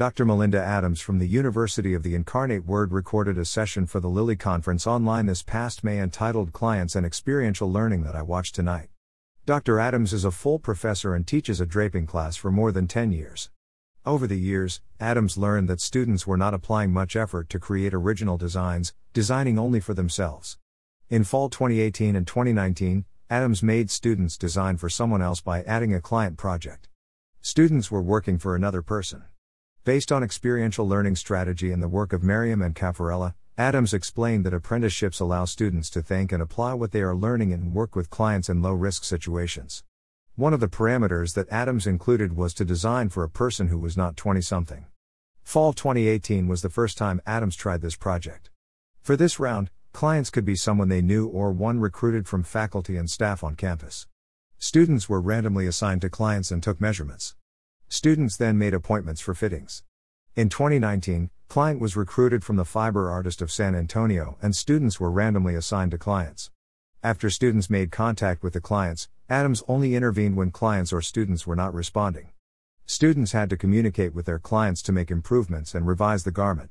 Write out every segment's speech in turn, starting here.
Dr. Melinda Adams from the University of the Incarnate Word recorded a session for the Lilly Conference online this past May entitled Clients and Experiential Learning that I watched tonight. Dr. Adams is a full professor and teaches a draping class for more than 10 years. Over the years, Adams learned that students were not applying much effort to create original designs, designing only for themselves. In fall 2018 and 2019, Adams made students design for someone else by adding a client project. Students were working for another person. Based on experiential learning strategy and the work of Merriam and Caffarella, Adams explained that apprenticeships allow students to think and apply what they are learning and work with clients in low risk situations. One of the parameters that Adams included was to design for a person who was not 20 something. Fall 2018 was the first time Adams tried this project. For this round, clients could be someone they knew or one recruited from faculty and staff on campus. Students were randomly assigned to clients and took measurements. Students then made appointments for fittings. In 2019, client was recruited from the fiber artist of San Antonio and students were randomly assigned to clients. After students made contact with the clients, Adams only intervened when clients or students were not responding. Students had to communicate with their clients to make improvements and revise the garment.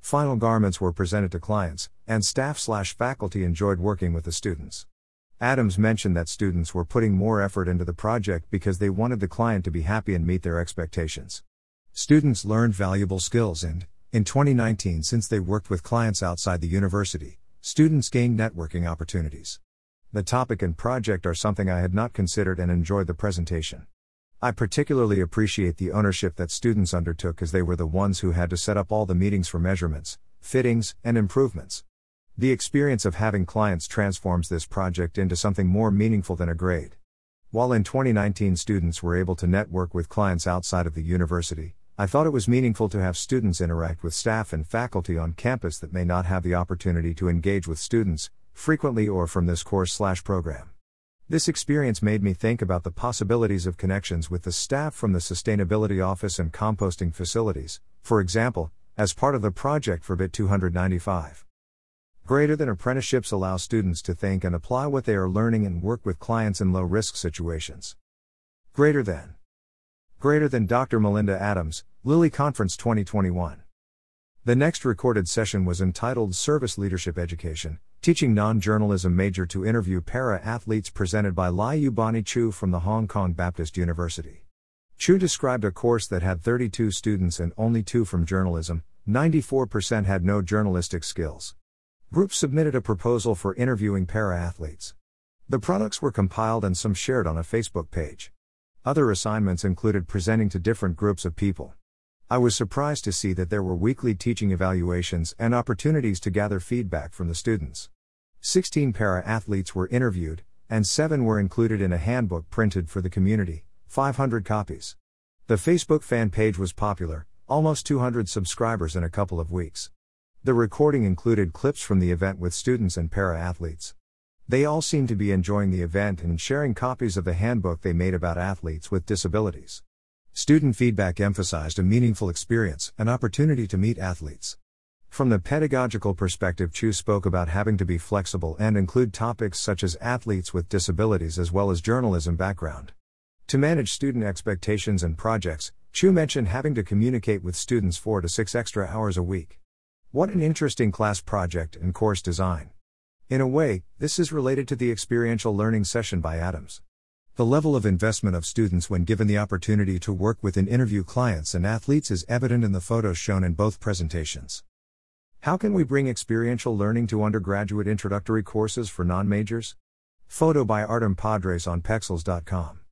Final garments were presented to clients, and staff slash faculty enjoyed working with the students. Adams mentioned that students were putting more effort into the project because they wanted the client to be happy and meet their expectations. Students learned valuable skills and, in 2019, since they worked with clients outside the university, students gained networking opportunities. The topic and project are something I had not considered and enjoyed the presentation. I particularly appreciate the ownership that students undertook as they were the ones who had to set up all the meetings for measurements, fittings, and improvements. The experience of having clients transforms this project into something more meaningful than a grade. While in 2019 students were able to network with clients outside of the university, I thought it was meaningful to have students interact with staff and faculty on campus that may not have the opportunity to engage with students, frequently or from this course slash program. This experience made me think about the possibilities of connections with the staff from the Sustainability Office and composting facilities, for example, as part of the project for BIT 295. Greater than apprenticeships allow students to think and apply what they are learning and work with clients in low risk situations. Greater than. Greater than Dr. Melinda Adams, Lilly Conference 2021. The next recorded session was entitled Service Leadership Education, Teaching Non Journalism Major to Interview Para Athletes, presented by Lai Yubani Chu from the Hong Kong Baptist University. Chu described a course that had 32 students and only two from journalism, 94% had no journalistic skills. Groups submitted a proposal for interviewing para athletes. The products were compiled and some shared on a Facebook page. Other assignments included presenting to different groups of people. I was surprised to see that there were weekly teaching evaluations and opportunities to gather feedback from the students. 16 para athletes were interviewed, and 7 were included in a handbook printed for the community, 500 copies. The Facebook fan page was popular, almost 200 subscribers in a couple of weeks. The recording included clips from the event with students and para athletes. They all seemed to be enjoying the event and sharing copies of the handbook they made about athletes with disabilities. Student feedback emphasized a meaningful experience, an opportunity to meet athletes. From the pedagogical perspective, Chu spoke about having to be flexible and include topics such as athletes with disabilities as well as journalism background. To manage student expectations and projects, Chu mentioned having to communicate with students 4 to 6 extra hours a week. What an interesting class project and course design. In a way, this is related to the experiential learning session by Adams. The level of investment of students when given the opportunity to work with and interview clients and athletes is evident in the photos shown in both presentations. How can we bring experiential learning to undergraduate introductory courses for non majors? Photo by Artem Podrez on Pexels.com.